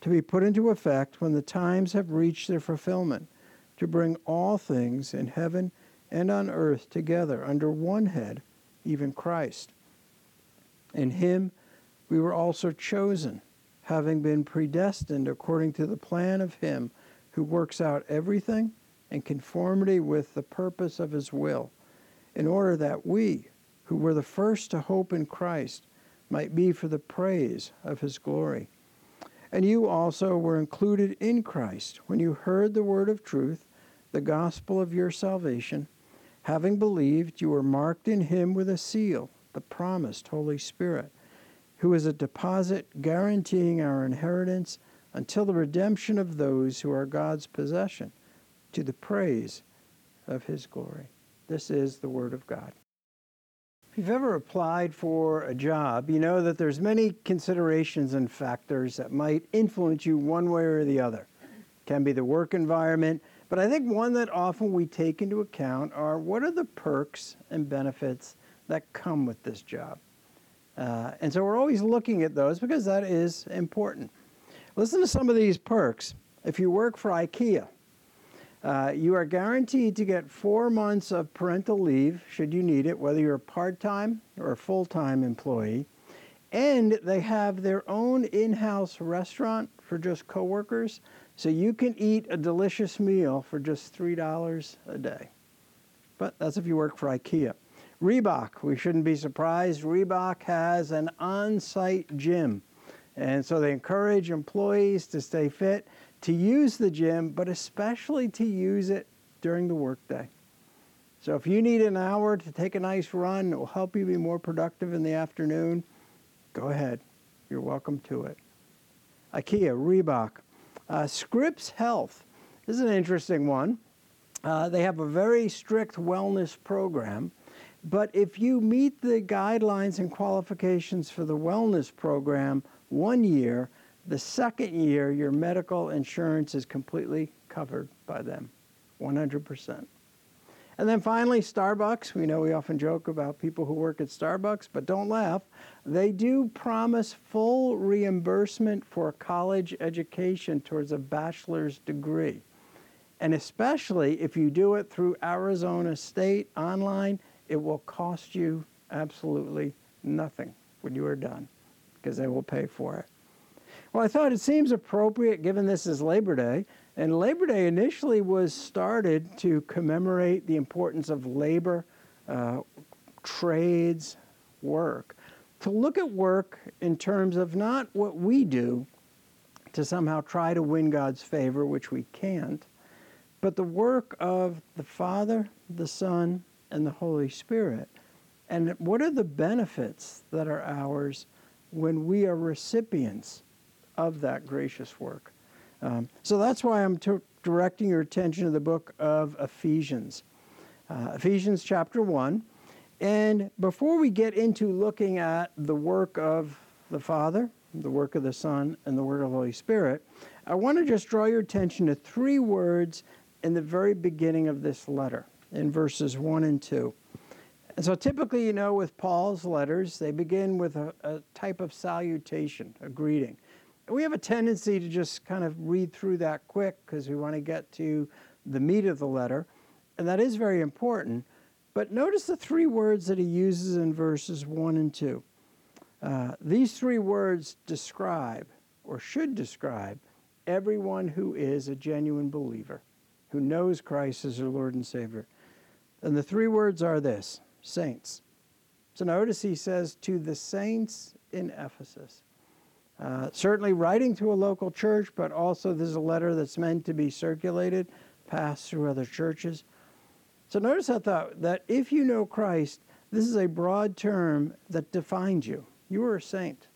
to be put into effect when the times have reached their fulfillment, to bring all things in heaven and on earth together under one head, even Christ. In him we were also chosen, having been predestined according to the plan of him who works out everything in conformity with the purpose of his will, in order that we, who were the first to hope in Christ, might be for the praise of his glory. And you also were included in Christ when you heard the word of truth, the gospel of your salvation. Having believed, you were marked in him with a seal, the promised Holy Spirit, who is a deposit guaranteeing our inheritance until the redemption of those who are God's possession to the praise of his glory. This is the word of God. If you've ever applied for a job, you know that there's many considerations and factors that might influence you one way or the other. Can be the work environment, but I think one that often we take into account are what are the perks and benefits that come with this job. Uh, and so we're always looking at those because that is important. Listen to some of these perks. If you work for IKEA, uh, you are guaranteed to get four months of parental leave should you need it, whether you're a part time or a full time employee. And they have their own in house restaurant for just coworkers, so you can eat a delicious meal for just $3 a day. But that's if you work for IKEA. Reebok, we shouldn't be surprised. Reebok has an on site gym. And so they encourage employees to stay fit to use the gym, but especially to use it during the workday. So if you need an hour to take a nice run, it will help you be more productive in the afternoon, go ahead. You're welcome to it. IKEA, Reebok, uh, Scripps Health. This is an interesting one. Uh, they have a very strict wellness program, but if you meet the guidelines and qualifications for the wellness program one year, the second year, your medical insurance is completely covered by them, 100%. And then finally, Starbucks. We know we often joke about people who work at Starbucks, but don't laugh. They do promise full reimbursement for college education towards a bachelor's degree. And especially if you do it through Arizona State online, it will cost you absolutely nothing when you are done because they will pay for it. Well, I thought it seems appropriate given this is Labor Day. And Labor Day initially was started to commemorate the importance of labor, uh, trades, work. To look at work in terms of not what we do to somehow try to win God's favor, which we can't, but the work of the Father, the Son, and the Holy Spirit. And what are the benefits that are ours when we are recipients of that gracious work. Um, so that's why I'm t- directing your attention to the book of Ephesians. Uh, Ephesians chapter 1. And before we get into looking at the work of the Father, the work of the Son, and the work of the Holy Spirit, I want to just draw your attention to three words in the very beginning of this letter, in verses 1 and 2. And so typically, you know, with Paul's letters, they begin with a, a type of salutation, a greeting. We have a tendency to just kind of read through that quick because we want to get to the meat of the letter. And that is very important. But notice the three words that he uses in verses 1 and 2. Uh, these three words describe, or should describe, everyone who is a genuine believer, who knows Christ as their Lord and Savior. And the three words are this saints. So notice he says, to the saints in Ephesus. Uh, certainly writing to a local church, but also there's a letter that's meant to be circulated, passed through other churches. So notice I thought that if you know Christ, this is a broad term that defines you. You are a saint.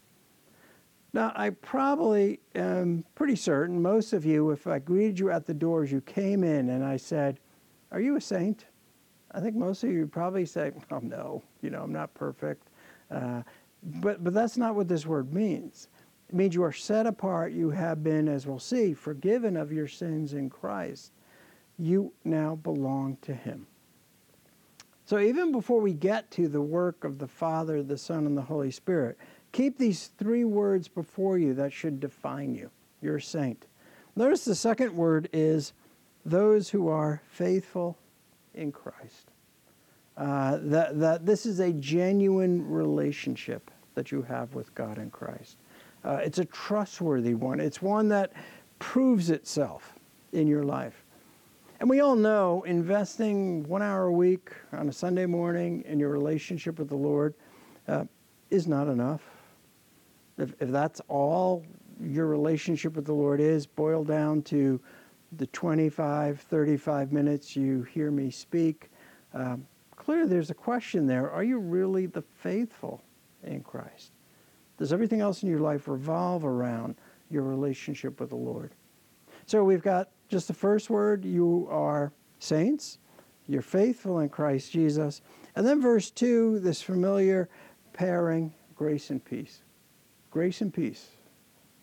Now, I probably am pretty certain most of you, if I greeted you at the doors, you came in and I said, Are you a saint? I think most of you probably say, oh, no, you know, I'm not perfect. Uh, but, but that's not what this word means. It means you are set apart. You have been, as we'll see, forgiven of your sins in Christ. You now belong to Him. So even before we get to the work of the Father, the Son, and the Holy Spirit, keep these three words before you that should define you. You're a saint. Notice the second word is those who are faithful in Christ. Uh, that, that this is a genuine relationship that you have with God in Christ. Uh, it's a trustworthy one. It's one that proves itself in your life. And we all know investing one hour a week on a Sunday morning in your relationship with the Lord uh, is not enough. If, if that's all your relationship with the Lord is, boiled down to the 25, 35 minutes you hear me speak, um, clearly there's a question there. Are you really the faithful in Christ? Does everything else in your life revolve around your relationship with the Lord? So we've got just the first word you are saints, you're faithful in Christ Jesus. And then verse 2, this familiar pairing, grace and peace. Grace and peace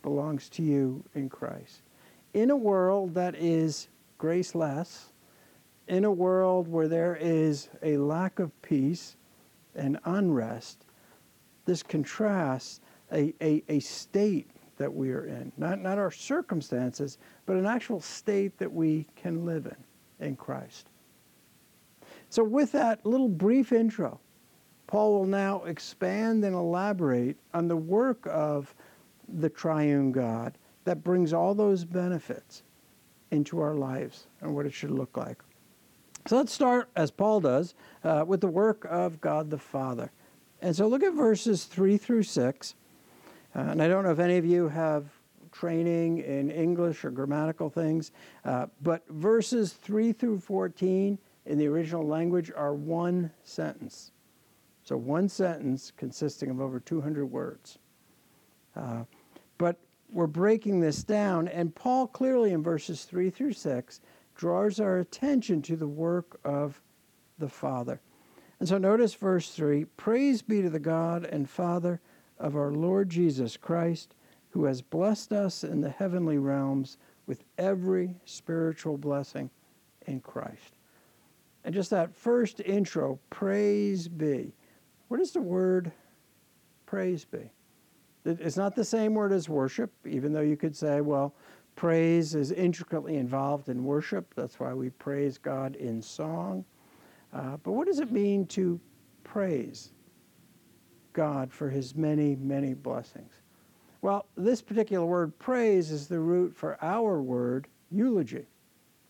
belongs to you in Christ in a world that is graceless, in a world where there is a lack of peace and unrest, this contrasts a, a, a state that we are in. Not, not our circumstances, but an actual state that we can live in in Christ. So, with that little brief intro, Paul will now expand and elaborate on the work of the triune God that brings all those benefits into our lives and what it should look like. So let's start, as Paul does, uh, with the work of God the Father. And so look at verses 3 through 6. Uh, and I don't know if any of you have training in English or grammatical things, uh, but verses 3 through 14 in the original language are one sentence. So one sentence consisting of over 200 words. Uh, but we're breaking this down, and Paul clearly in verses 3 through 6 draws our attention to the work of the Father. And so notice verse 3 Praise be to the God and Father of our Lord Jesus Christ, who has blessed us in the heavenly realms with every spiritual blessing in Christ. And just that first intro, praise be. What does the word praise be? It's not the same word as worship, even though you could say, well, praise is intricately involved in worship. That's why we praise God in song. Uh, but what does it mean to praise God for his many, many blessings? Well, this particular word, praise, is the root for our word, eulogy.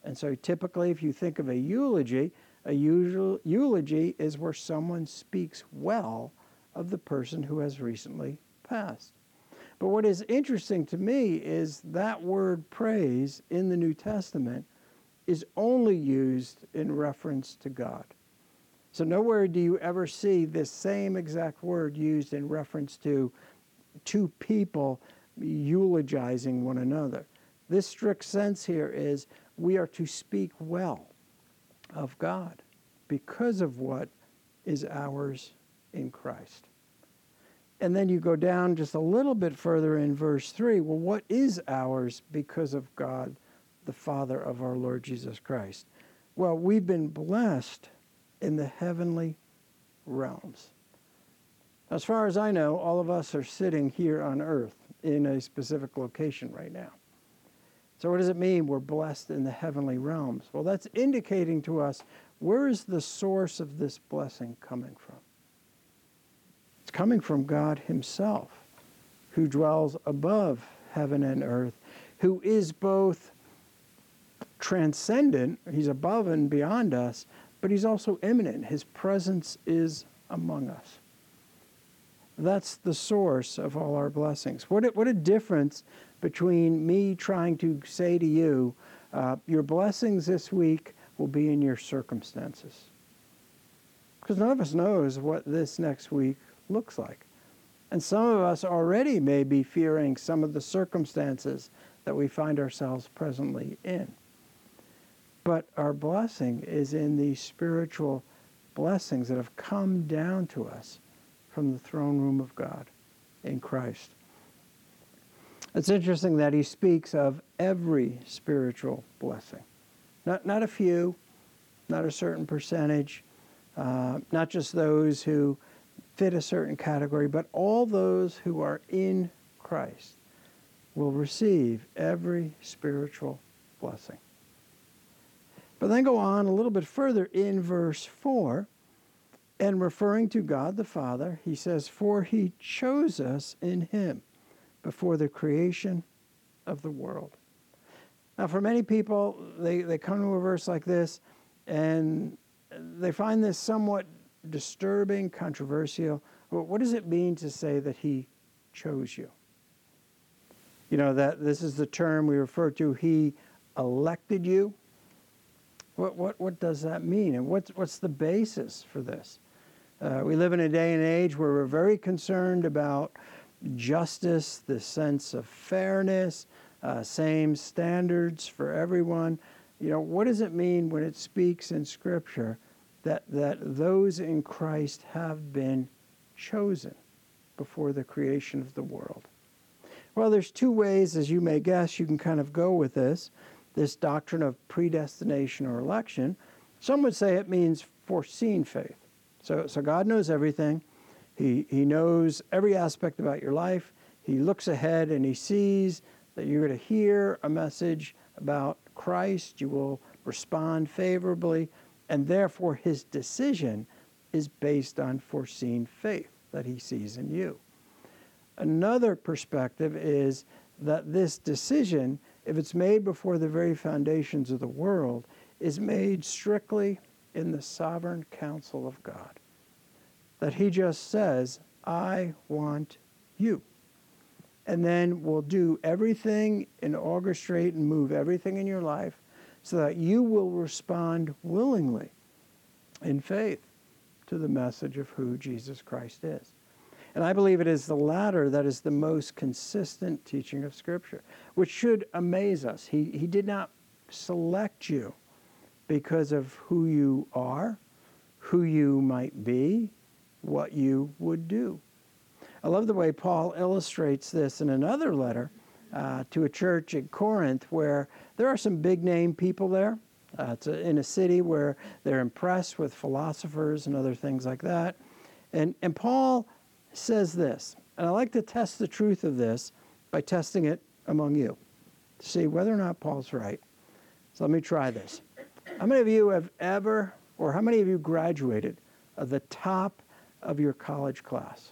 And so typically, if you think of a eulogy, a usual, eulogy is where someone speaks well of the person who has recently passed. But what is interesting to me is that word praise in the New Testament is only used in reference to God. So nowhere do you ever see this same exact word used in reference to two people eulogizing one another. This strict sense here is we are to speak well of God because of what is ours in Christ. And then you go down just a little bit further in verse 3. Well, what is ours because of God the Father of our Lord Jesus Christ? Well, we've been blessed in the heavenly realms. As far as I know, all of us are sitting here on earth in a specific location right now. So, what does it mean we're blessed in the heavenly realms? Well, that's indicating to us where is the source of this blessing coming from? It's coming from God Himself, who dwells above heaven and earth, who is both transcendent, He's above and beyond us, but He's also immanent. His presence is among us. That's the source of all our blessings. What a, what a difference between me trying to say to you, uh, your blessings this week will be in your circumstances. Because none of us knows what this next week looks like. And some of us already may be fearing some of the circumstances that we find ourselves presently in. But our blessing is in these spiritual blessings that have come down to us from the throne room of God in Christ. It's interesting that he speaks of every spiritual blessing, not, not a few, not a certain percentage, uh, not just those who fit a certain category, but all those who are in Christ will receive every spiritual blessing. But then go on a little bit further in verse 4 and referring to God the Father, he says, For he chose us in him before the creation of the world. Now, for many people, they, they come to a verse like this and they find this somewhat disturbing, controversial. What does it mean to say that he chose you? You know, that this is the term we refer to, he elected you. What, what, what does that mean? And what's, what's the basis for this? Uh, we live in a day and age where we're very concerned about justice, the sense of fairness, uh, same standards for everyone. You know, what does it mean when it speaks in Scripture that, that those in Christ have been chosen before the creation of the world? Well, there's two ways, as you may guess, you can kind of go with this this doctrine of predestination or election. Some would say it means foreseen faith. So, so God knows everything. He, he knows every aspect about your life. He looks ahead and he sees that you're going to hear a message about Christ. You will respond favorably. And therefore, his decision is based on foreseen faith that he sees in you. Another perspective is that this decision, if it's made before the very foundations of the world, is made strictly in the sovereign counsel of God. That He just says, I want you. And then will do everything and orchestrate and move everything in your life so that you will respond willingly in faith to the message of who Jesus Christ is. And I believe it is the latter that is the most consistent teaching of Scripture, which should amaze us. He, he did not select you because of who you are, who you might be, what you would do. I love the way Paul illustrates this in another letter uh, to a church at Corinth where there are some big name people there. Uh, it's a, in a city where they're impressed with philosophers and other things like that. And, and Paul says this, and I like to test the truth of this by testing it among you to see whether or not Paul's right. So let me try this. How many of you have ever, or how many of you graduated of the top of your college class?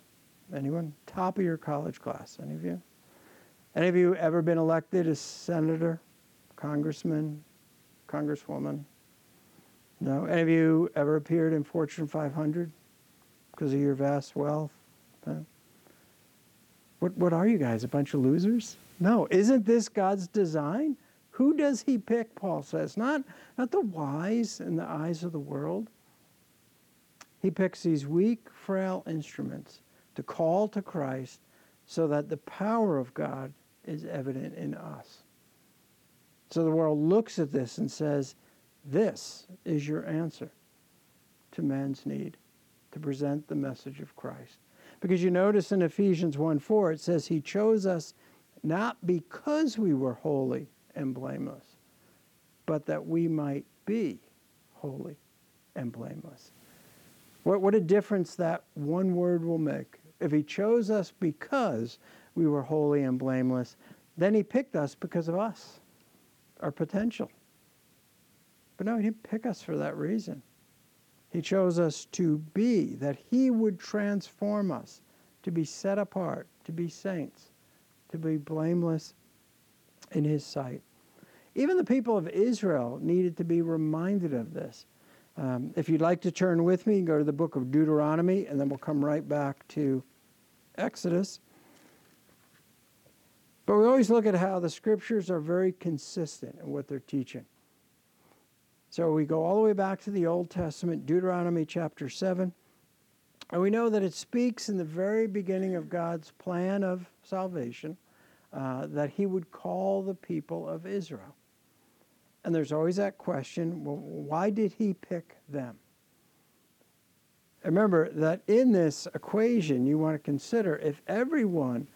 Anyone? Top of your college class? Any of you? Any of you ever been elected as senator, congressman, congresswoman? No? Any of you ever appeared in Fortune 500 because of your vast wealth? What, what are you guys, a bunch of losers? No. Isn't this God's design? Who does he pick, Paul says? Not, not the wise in the eyes of the world. He picks these weak, frail instruments to call to Christ so that the power of God is evident in us. So the world looks at this and says, This is your answer to man's need, to present the message of Christ. Because you notice in Ephesians 1 4, it says, He chose us not because we were holy and blameless, but that we might be holy and blameless. What, what a difference that one word will make. If he chose us because we were holy and blameless, then he picked us because of us, our potential. But no, he didn't pick us for that reason. He chose us to be, that he would transform us, to be set apart, to be saints, to be blameless in his sight. Even the people of Israel needed to be reminded of this. Um, if you'd like to turn with me, go to the book of Deuteronomy, and then we'll come right back to Exodus. But we always look at how the scriptures are very consistent in what they're teaching. So we go all the way back to the Old Testament, Deuteronomy chapter 7. And we know that it speaks in the very beginning of God's plan of salvation uh, that he would call the people of Israel. And there's always that question well, why did he pick them? Remember that in this equation, you want to consider if everyone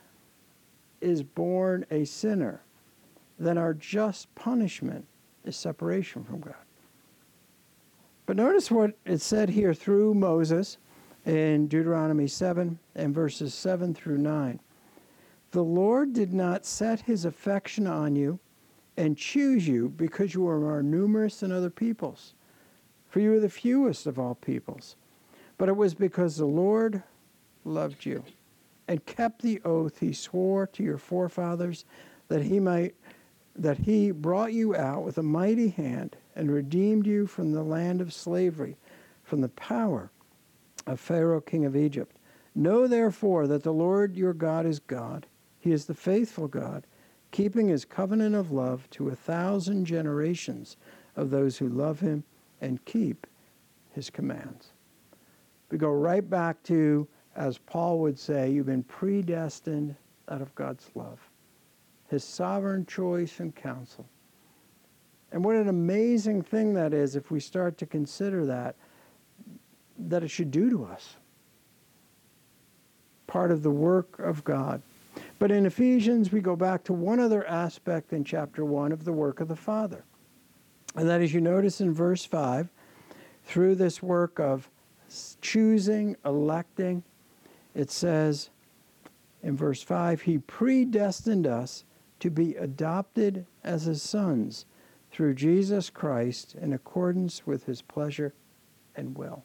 is born a sinner, then our just punishment is separation from God. But notice what it said here through Moses in Deuteronomy 7 and verses 7 through 9. The Lord did not set his affection on you and choose you because you are more numerous than other peoples, for you are the fewest of all peoples. But it was because the Lord loved you and kept the oath he swore to your forefathers that he might that he brought you out with a mighty hand and redeemed you from the land of slavery from the power of Pharaoh king of Egypt. Know therefore that the Lord your God is God. He is the faithful God, keeping his covenant of love to a thousand generations of those who love him and keep his commands. We go right back to, as Paul would say, you've been predestined out of God's love, his sovereign choice and counsel. And what an amazing thing that is if we start to consider that, that it should do to us. Part of the work of God. But in Ephesians, we go back to one other aspect in chapter 1 of the work of the Father. And that is, you notice in verse 5, through this work of choosing, electing, it says in verse 5, He predestined us to be adopted as His sons through Jesus Christ in accordance with His pleasure and will.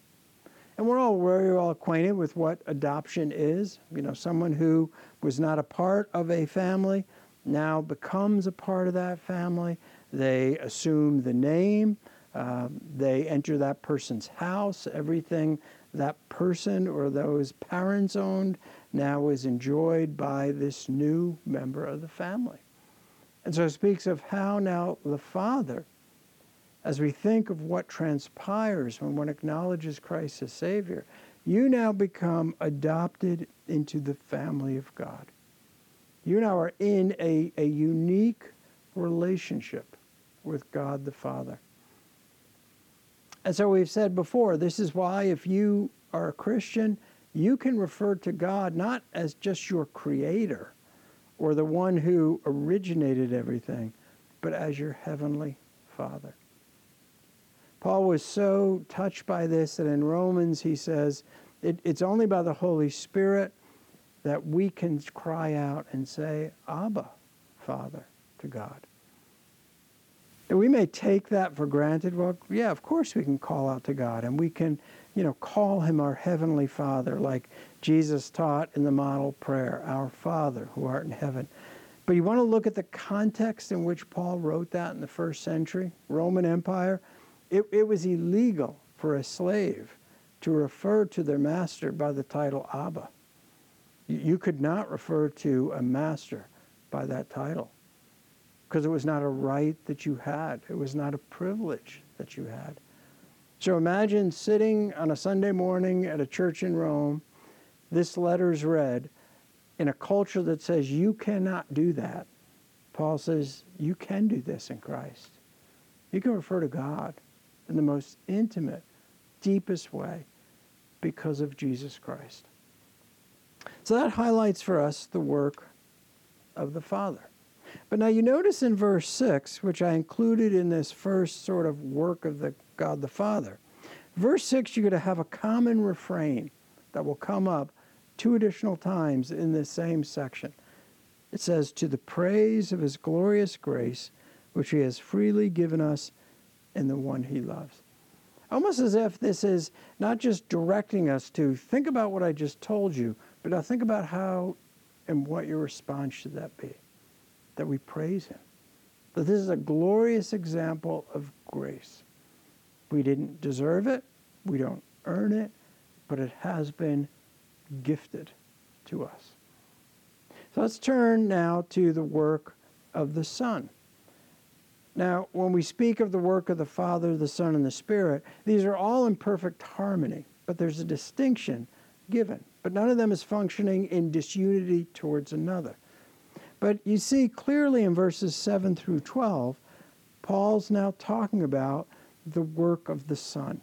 And we're all very well acquainted with what adoption is. You know, someone who was not a part of a family now becomes a part of that family. They assume the name. Um, they enter that person's house. Everything that person or those parents owned now is enjoyed by this new member of the family. And so it speaks of how now the Father as we think of what transpires when one acknowledges Christ as Savior, you now become adopted into the family of God. You now are in a, a unique relationship with God the Father. And so we've said before, this is why if you are a Christian, you can refer to God not as just your creator or the one who originated everything, but as your heavenly Father. Paul was so touched by this that in Romans he says, it, it's only by the Holy Spirit that we can cry out and say, Abba, Father, to God. And we may take that for granted. Well, yeah, of course we can call out to God and we can, you know, call him our heavenly Father like Jesus taught in the model prayer, our Father who art in heaven. But you want to look at the context in which Paul wrote that in the first century, Roman Empire. It, it was illegal for a slave to refer to their master by the title Abba. You could not refer to a master by that title because it was not a right that you had. It was not a privilege that you had. So imagine sitting on a Sunday morning at a church in Rome, this letter is read in a culture that says you cannot do that. Paul says you can do this in Christ. You can refer to God in the most intimate, deepest way because of Jesus Christ. So that highlights for us the work of the Father. But now you notice in verse 6, which I included in this first sort of work of the God the Father, verse 6, you're going to have a common refrain that will come up two additional times in this same section. It says, To the praise of his glorious grace, which he has freely given us in the one he loves. Almost as if this is not just directing us to think about what I just told you, but now think about how and what your response should that be. That we praise him. That this is a glorious example of grace. We didn't deserve it, we don't earn it, but it has been gifted to us. So let's turn now to the work of the Son. Now, when we speak of the work of the Father, the Son, and the Spirit, these are all in perfect harmony, but there's a distinction given. But none of them is functioning in disunity towards another. But you see clearly in verses 7 through 12, Paul's now talking about the work of the Son.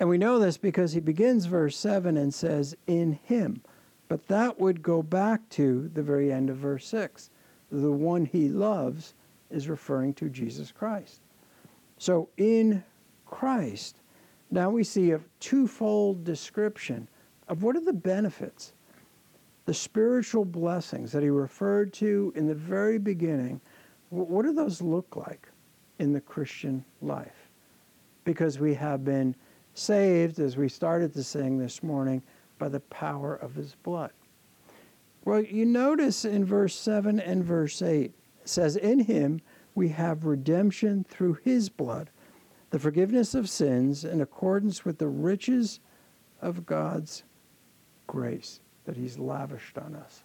And we know this because he begins verse 7 and says, In him. But that would go back to the very end of verse 6. The one he loves is referring to Jesus Christ. So in Christ, now we see a twofold description of what are the benefits, the spiritual blessings that he referred to in the very beginning. What do those look like in the Christian life? Because we have been saved, as we started to sing this morning, by the power of his blood. Well, you notice in verse 7 and verse 8, it says, In him we have redemption through his blood, the forgiveness of sins in accordance with the riches of God's grace that he's lavished on us.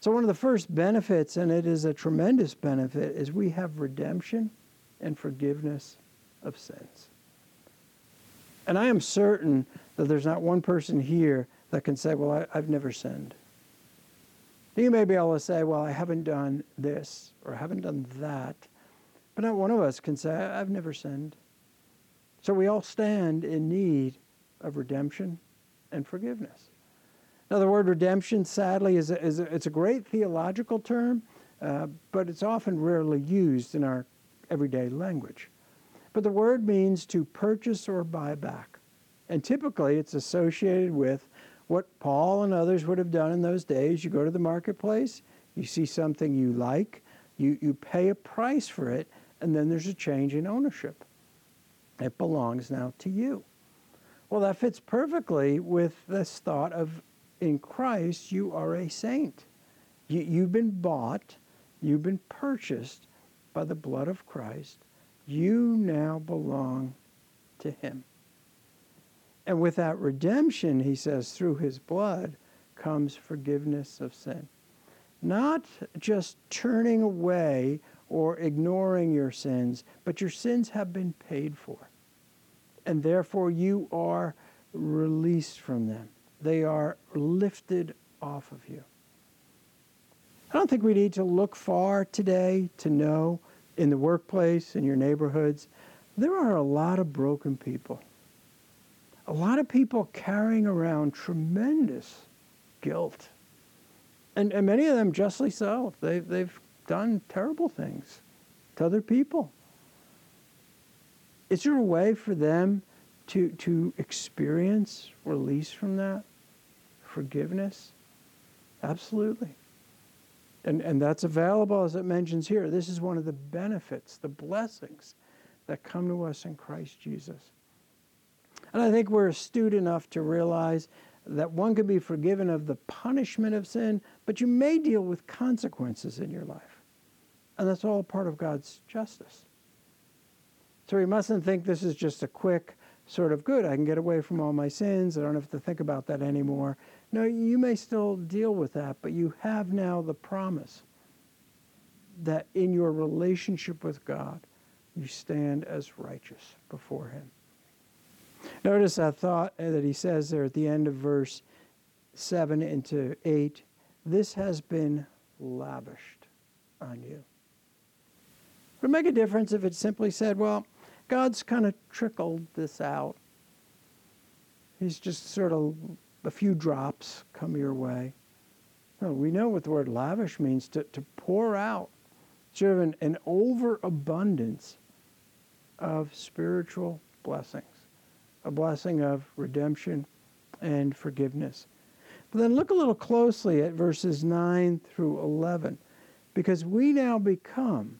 So, one of the first benefits, and it is a tremendous benefit, is we have redemption and forgiveness of sins. And I am certain that there's not one person here that can say, Well, I, have never sinned. You may be able to say, well, I haven't done this or I haven't done that. But not one of us can say, I've never sinned. So we all stand in need of redemption and forgiveness. Now, the word redemption, sadly, is a, is a, it's a great theological term, uh, but it's often rarely used in our everyday language. But the word means to purchase or buy back. And typically, it's associated with what Paul and others would have done in those days. You go to the marketplace, you see something you like, you, you pay a price for it, and then there's a change in ownership. It belongs now to you. Well, that fits perfectly with this thought of in Christ, you are a saint. You, you've been bought, you've been purchased by the blood of Christ. You now belong to Him. And with that redemption, he says, through his blood comes forgiveness of sin. Not just turning away or ignoring your sins, but your sins have been paid for. And therefore you are released from them. They are lifted off of you. I don't think we need to look far today to know in the workplace, in your neighborhoods, there are a lot of broken people a lot of people carrying around tremendous guilt. And, and many of them justly so. They've, they've done terrible things to other people. Is there a way for them to, to experience release from that? Forgiveness? Absolutely. And, and that's available, as it mentions here. This is one of the benefits, the blessings that come to us in Christ Jesus. And I think we're astute enough to realize that one can be forgiven of the punishment of sin, but you may deal with consequences in your life. And that's all part of God's justice. So we mustn't think this is just a quick sort of good, I can get away from all my sins, I don't have to think about that anymore. No, you may still deal with that, but you have now the promise that in your relationship with God, you stand as righteous before Him. Notice that thought that he says there at the end of verse 7 into 8 this has been lavished on you. Would it make a difference if it simply said, well, God's kind of trickled this out? He's just sort of a few drops come your way. We know what the word lavish means to, to pour out, sort of an, an overabundance of spiritual blessings, a blessing of redemption and forgiveness. But then look a little closely at verses 9 through 11, because we now become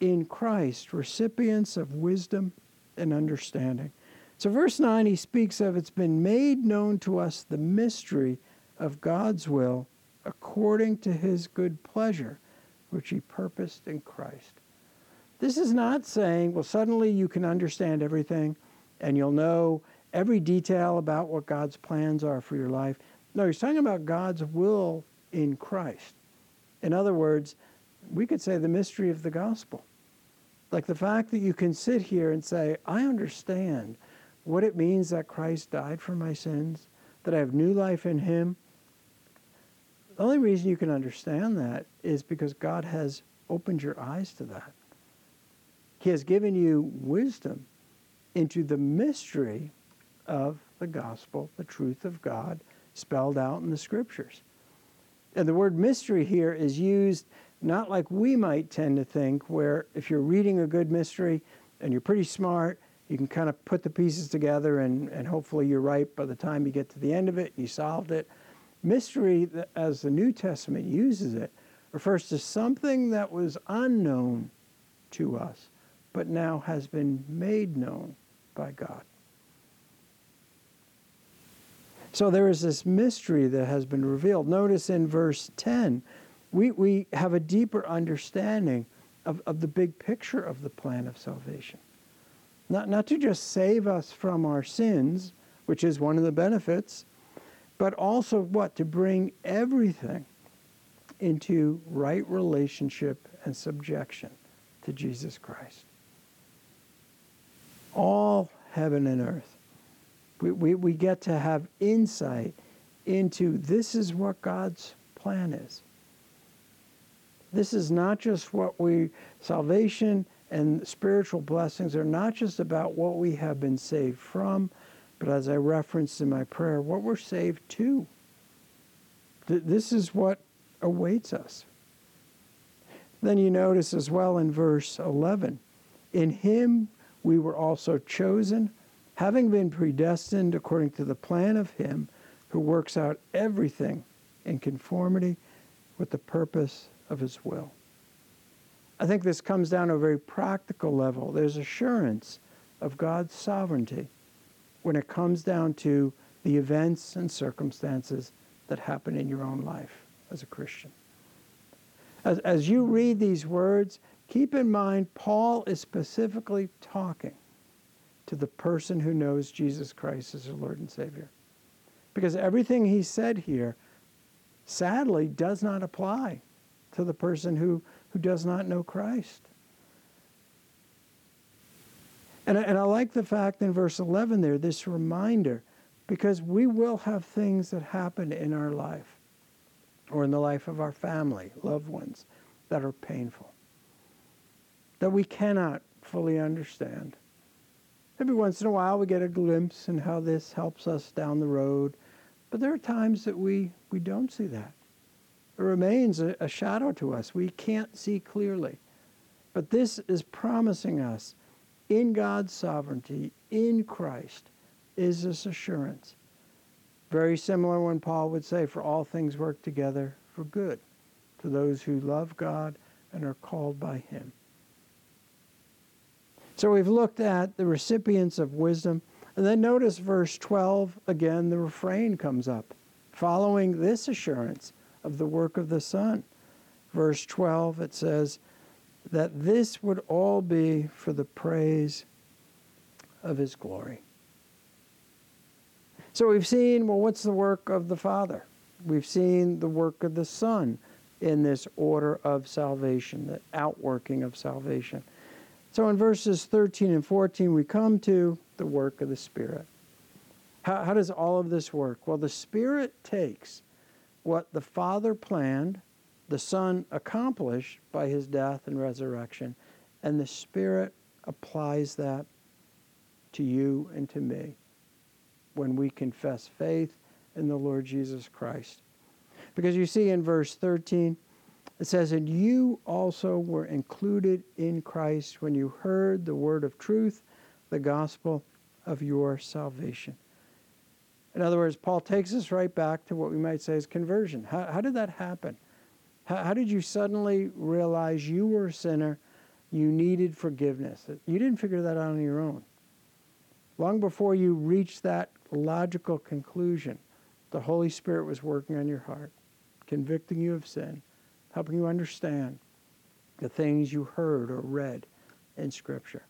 in Christ recipients of wisdom and understanding. So, verse 9, he speaks of it's been made known to us the mystery of God's will according to his good pleasure, which he purposed in Christ. This is not saying, well, suddenly you can understand everything and you'll know every detail about what God's plans are for your life. No, he's talking about God's will in Christ. In other words, we could say the mystery of the gospel. Like the fact that you can sit here and say, I understand what it means that Christ died for my sins, that I have new life in him. The only reason you can understand that is because God has opened your eyes to that. He has given you wisdom into the mystery of the gospel, the truth of God spelled out in the scriptures. And the word mystery here is used not like we might tend to think, where if you're reading a good mystery and you're pretty smart, you can kind of put the pieces together and, and hopefully you're right by the time you get to the end of it, you solved it. Mystery, as the New Testament uses it, refers to something that was unknown to us, but now has been made known by God. So there is this mystery that has been revealed. Notice in verse 10, we, we have a deeper understanding of, of the big picture of the plan of salvation. Not, not to just save us from our sins, which is one of the benefits, but also what? To bring everything into right relationship and subjection to Jesus Christ. All heaven and earth. We, we, we get to have insight into this is what God's plan is. This is not just what we, salvation and spiritual blessings are not just about what we have been saved from, but as I referenced in my prayer, what we're saved to. This is what awaits us. Then you notice as well in verse 11, in him we were also chosen, having been predestined according to the plan of him who works out everything in conformity with the purpose of his will. I think this comes down to a very practical level. There's assurance of God's sovereignty when it comes down to the events and circumstances that happen in your own life as a Christian. As, as you read these words, keep in mind Paul is specifically talking to the person who knows Jesus Christ as their Lord and Savior. Because everything he said here, sadly, does not apply to the person who, who does not know Christ. And, and I like the fact in verse 11 there, this reminder, because we will have things that happen in our life or in the life of our family, loved ones, that are painful, that we cannot fully understand. Every once in a while we get a glimpse in how this helps us down the road, but there are times that we, we don't see that. Remains a, a shadow to us. We can't see clearly. But this is promising us in God's sovereignty, in Christ, is this assurance. Very similar when Paul would say, For all things work together for good to those who love God and are called by Him. So we've looked at the recipients of wisdom. And then notice verse 12, again, the refrain comes up. Following this assurance, of the work of the Son. Verse 12, it says that this would all be for the praise of his glory. So we've seen, well, what's the work of the Father? We've seen the work of the Son in this order of salvation, the outworking of salvation. So in verses 13 and 14, we come to the work of the Spirit. How, how does all of this work? Well, the Spirit takes what the Father planned, the Son accomplished by his death and resurrection, and the Spirit applies that to you and to me when we confess faith in the Lord Jesus Christ. Because you see in verse 13, it says, And you also were included in Christ when you heard the word of truth, the gospel of your salvation. In other words, Paul takes us right back to what we might say is conversion. How, how did that happen? How, how did you suddenly realize you were a sinner, you needed forgiveness? You didn't figure that out on your own. Long before you reached that logical conclusion, the Holy Spirit was working on your heart, convicting you of sin, helping you understand the things you heard or read in Scripture.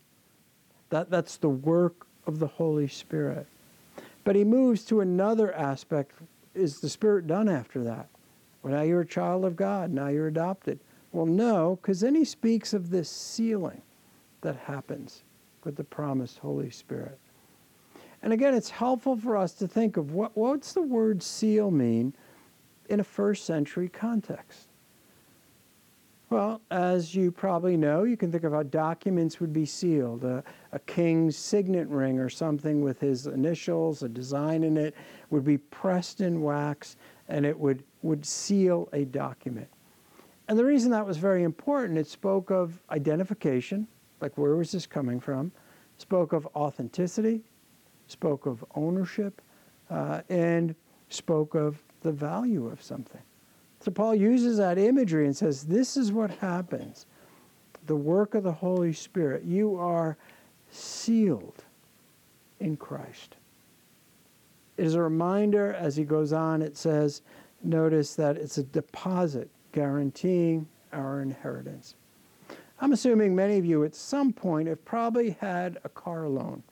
That, that's the work of the Holy Spirit. But he moves to another aspect. Is the Spirit done after that? Well, now you're a child of God. Now you're adopted. Well, no, because then he speaks of this sealing that happens with the promised Holy Spirit. And again, it's helpful for us to think of what, what's the word seal mean in a first century context? Well, as you probably know, you can think of how documents would be sealed. A, a, king's signet ring or something with his initials, a design in it, would be pressed in wax and it would, would seal a document. And the reason that was very important, it spoke of identification, like where was this coming from, spoke of authenticity, spoke of ownership, uh, and spoke of the value of something. So Paul uses that imagery and says, This is what happens. The work of the Holy Spirit. You are sealed in Christ. It is a reminder, as he goes on, it says, notice that it's a deposit guaranteeing our inheritance. I'm assuming many of you at some point have probably had a car loan.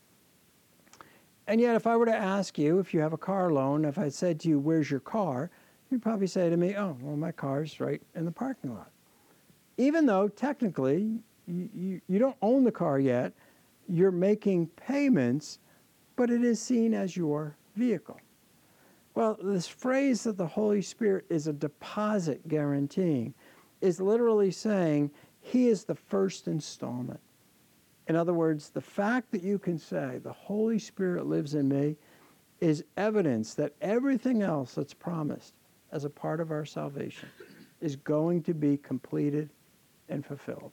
And yet, if I were to ask you if you have a car loan, if I said to you, Where's your car? You'd probably say to me, Oh, well, my car's right in the parking lot. Even though technically you, you, you don't own the car yet, you're making payments, but it is seen as your vehicle. Well, this phrase that the Holy Spirit is a deposit guaranteeing is literally saying He is the first installment. In other words, the fact that you can say, the Holy Spirit lives in me, is evidence that everything else that's promised as a part of our salvation is going to be completed and fulfilled.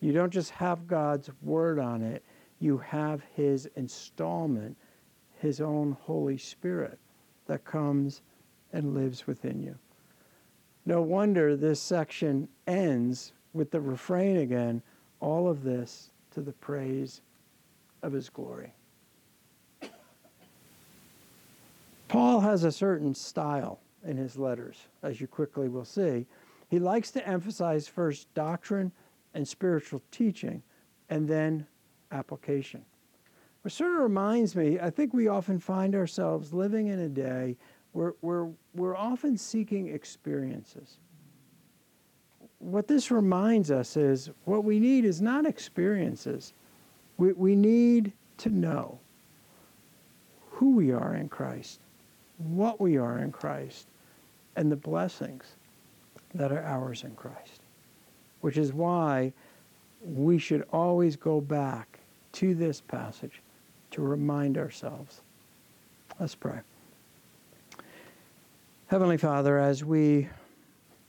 You don't just have God's word on it, you have His installment, His own Holy Spirit that comes and lives within you. No wonder this section ends with the refrain again all of this to the praise of his glory. Paul has a certain style in his letters, as you quickly will see. He likes to emphasize first doctrine and spiritual teaching, and then application. Which sort of reminds me, I think we often find ourselves living in a day where, where we're often seeking experiences what this reminds us is what we need is not experiences. We, we need to know who we are in Christ, what we are in Christ, and the blessings that are ours in Christ. Which is why we should always go back to this passage to remind ourselves. Let's pray. Heavenly Father, as we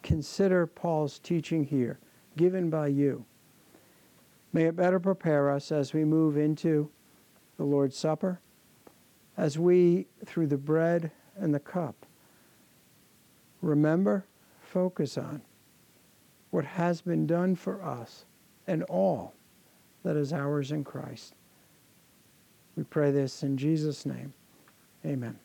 consider Paul's teaching here, given by you. May it better prepare us as we move into the Lord's Supper, as we, through the bread and the cup, remember, focus on what has been done for us and all that is ours in Christ. We pray this in Jesus' name. Amen.